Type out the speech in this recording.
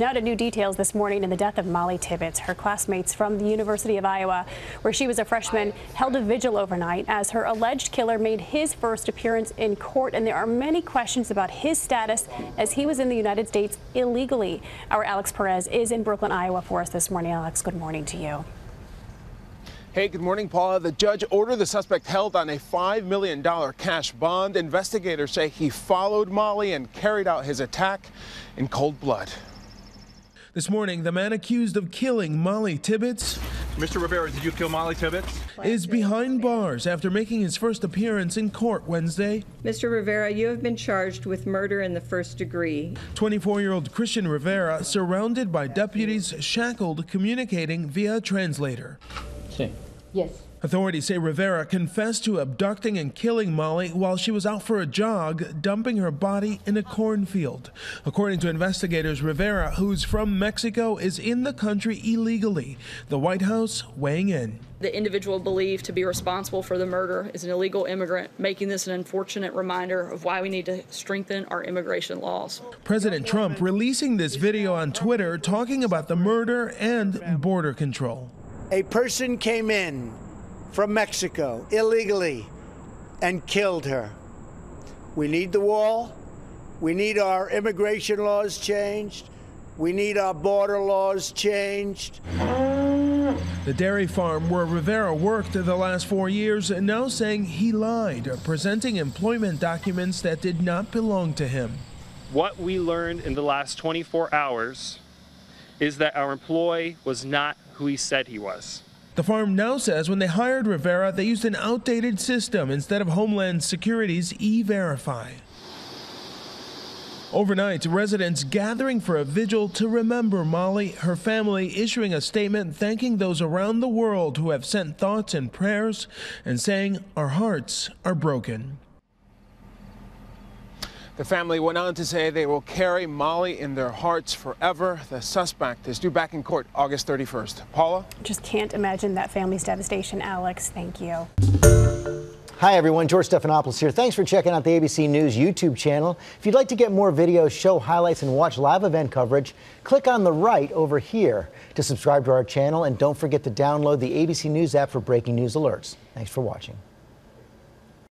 Now to new details this morning in the death of Mollie Tibbetts. Her classmates from the University of Iowa, where she was a freshman, held a vigil overnight as her alleged killer made his first appearance in court. And there are many questions about his status as he was in the United States illegally. Our Alex Perez is in Brooklyn, Iowa for us this morning. Alex, good morning to you. Hey, good morning, Paula. The judge ordered the suspect held on a $5 million cash bond. Investigators say he followed Mollie and carried out his attack in cold blood. This morning, the man accused of killing Mollie Tibbetts Mr. Rivera, did you kill Mollie Tibbetts? is behind bars after making his first appearance in court Wednesday. Mr. Rivera, you have been charged with murder in the first degree. 24 year old Cristhian Rivera surrounded by deputies shackled communicating via a translator. Yes. Authorities say Rivera confessed to abducting and killing Mollie while she was out for a jog, dumping her body in a cornfield. According to investigators, Rivera, who's from Mexico, is in the country illegally. The White House weighing in. The individual believed to be responsible for the murder is an illegal immigrant, making this an unfortunate reminder of why we need to strengthen our immigration laws. President Trump releasing this video on Twitter talking about the murder and border control. A person came in from Mexico illegally and killed her. We need the wall. We need our immigration laws changed. We need our border laws changed. The dairy farm where Rivera worked the last four years now saying he lied, presenting employment documents that did not belong to him. What we learned in the last 24 hours is that our employee was not who he said he was. The farm now says when they hired Rivera, they used an outdated system instead of Homeland Security's E Verify. Overnight, residents gathering for a vigil to remember Mollie, her family issuing a statement thanking those around the world who have sent thoughts and prayers and saying, Our hearts are broken. The family went on to say they will carry Mollie in their hearts forever. The suspect is due back in court August 31st. Paula? Just can't imagine that family's devastation, Alex. Thank you. Hi, everyone. George Stephanopoulos here. Thanks for checking out the ABC News YouTube channel. If you'd like to get more videos, show highlights, and watch live event coverage, click on the right over here to subscribe to our channel. And don't forget to download the ABC News app for breaking news alerts. Thanks for watching.